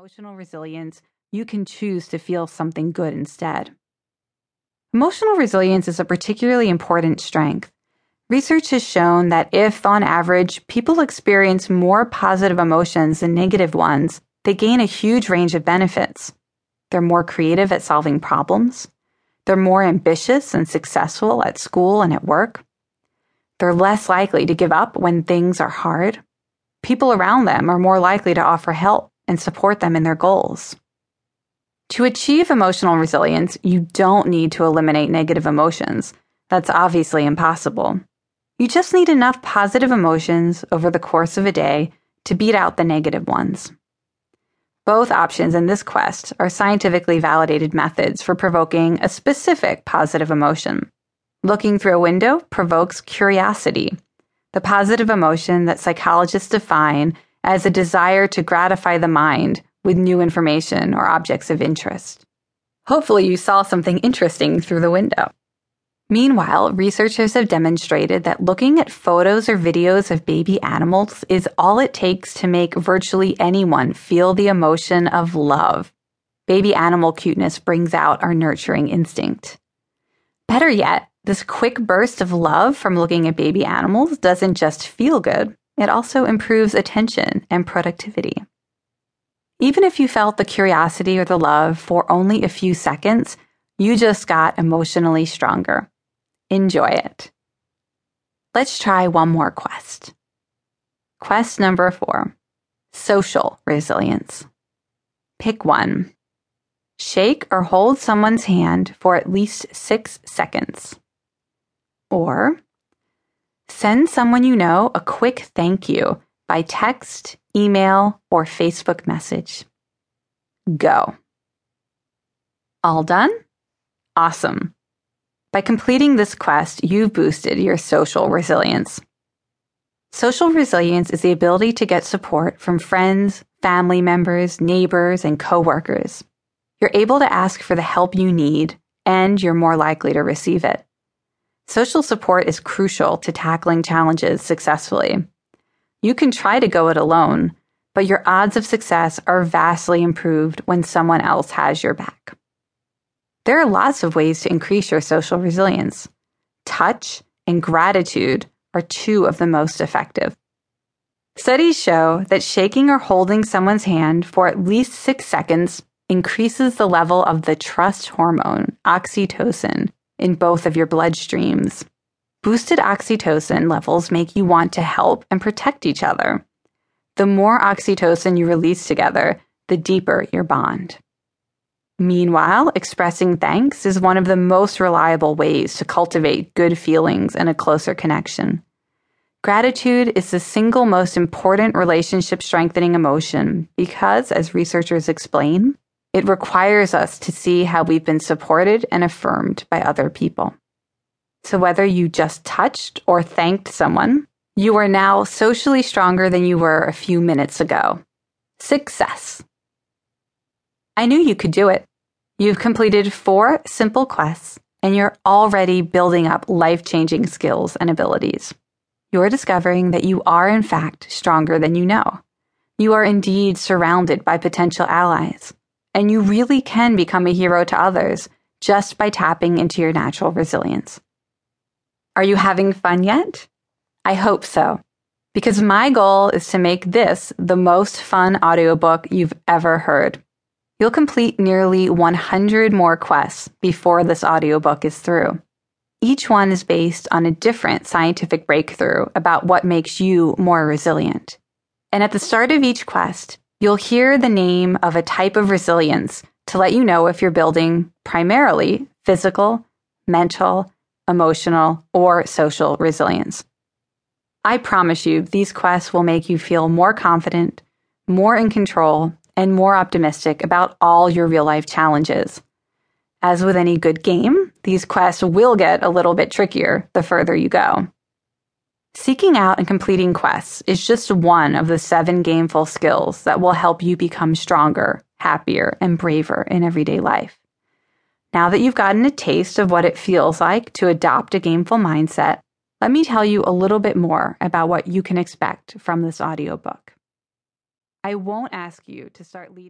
emotional resilience, you can choose to feel something good instead. Emotional resilience is a particularly important strength. Research has shown that if, on average, people experience more positive emotions than negative ones, they gain a huge range of benefits. They're more creative at solving problems. They're more ambitious and successful at school and at work. They're less likely to give up when things are hard. People around them are more likely to offer help and support them in their goals. To achieve emotional resilience, you don't need to eliminate negative emotions. That's obviously impossible. You just need enough positive emotions over the course of a day to beat out the negative ones. Both options in this quest are scientifically validated methods for provoking a specific positive emotion. Looking through a window provokes curiosity, the positive emotion that psychologists define as a desire to gratify the mind with new information or objects of interest. Hopefully, you saw something interesting through the window. Meanwhile, researchers have demonstrated that looking at photos or videos of baby animals is all it takes to make virtually anyone feel the emotion of love. Baby animal cuteness brings out our nurturing instinct. Better yet, this quick burst of love from looking at baby animals doesn't just feel good, it also improves attention and productivity. Even if you felt the curiosity or the love for only a few seconds, you just got emotionally stronger. Enjoy it. Let's try one more quest. Quest number four social resilience. Pick one. Shake or hold someone's hand for at least six seconds. Or Send someone you know a quick thank you by text, email, or Facebook message. Go. All done? Awesome. By completing this quest, you've boosted your social resilience. Social resilience is the ability to get support from friends, family members, neighbors, and coworkers. You're able to ask for the help you need, and you're more likely to receive it. Social support is crucial to tackling challenges successfully. You can try to go it alone, but your odds of success are vastly improved when someone else has your back. There are lots of ways to increase your social resilience. Touch and gratitude are two of the most effective. Studies show that shaking or holding someone's hand for at least six seconds increases the level of the trust hormone, oxytocin, in both of your bloodstreams. Boosted oxytocin levels make you want to help and protect each other. The more oxytocin you release together, the deeper your bond. Meanwhile, expressing thanks is one of the most reliable ways to cultivate good feelings and a closer connection. Gratitude is the single most important relationship strengthening emotion because, as researchers explain, it requires us to see how we've been supported and affirmed by other people. So whether you just touched or thanked someone, you are now socially stronger than you were a few minutes ago. Success. I knew you could do it. You've completed four simple quests and you're already building up life changing skills and abilities. You're discovering that you are, in fact, stronger than you know. You are indeed surrounded by potential allies and you really can become a hero to others just by tapping into your natural resilience. Are you having fun yet? I hope so, because my goal is to make this the most fun audiobook you've ever heard. You'll complete nearly 100 more quests before this audiobook is through. Each one is based on a different scientific breakthrough about what makes you more resilient. And at the start of each quest, You'll hear the name of a type of resilience to let you know if you're building primarily physical, mental, emotional, or social resilience. I promise you, these quests will make you feel more confident, more in control, and more optimistic about all your real life challenges. As with any good game, these quests will get a little bit trickier the further you go. Seeking out and completing quests is just one of the seven gameful skills that will help you become stronger, happier, and braver in everyday life. Now that you've gotten a taste of what it feels like to adopt a gameful mindset, let me tell you a little bit more about what you can expect from this audiobook. I won't ask you to start leading.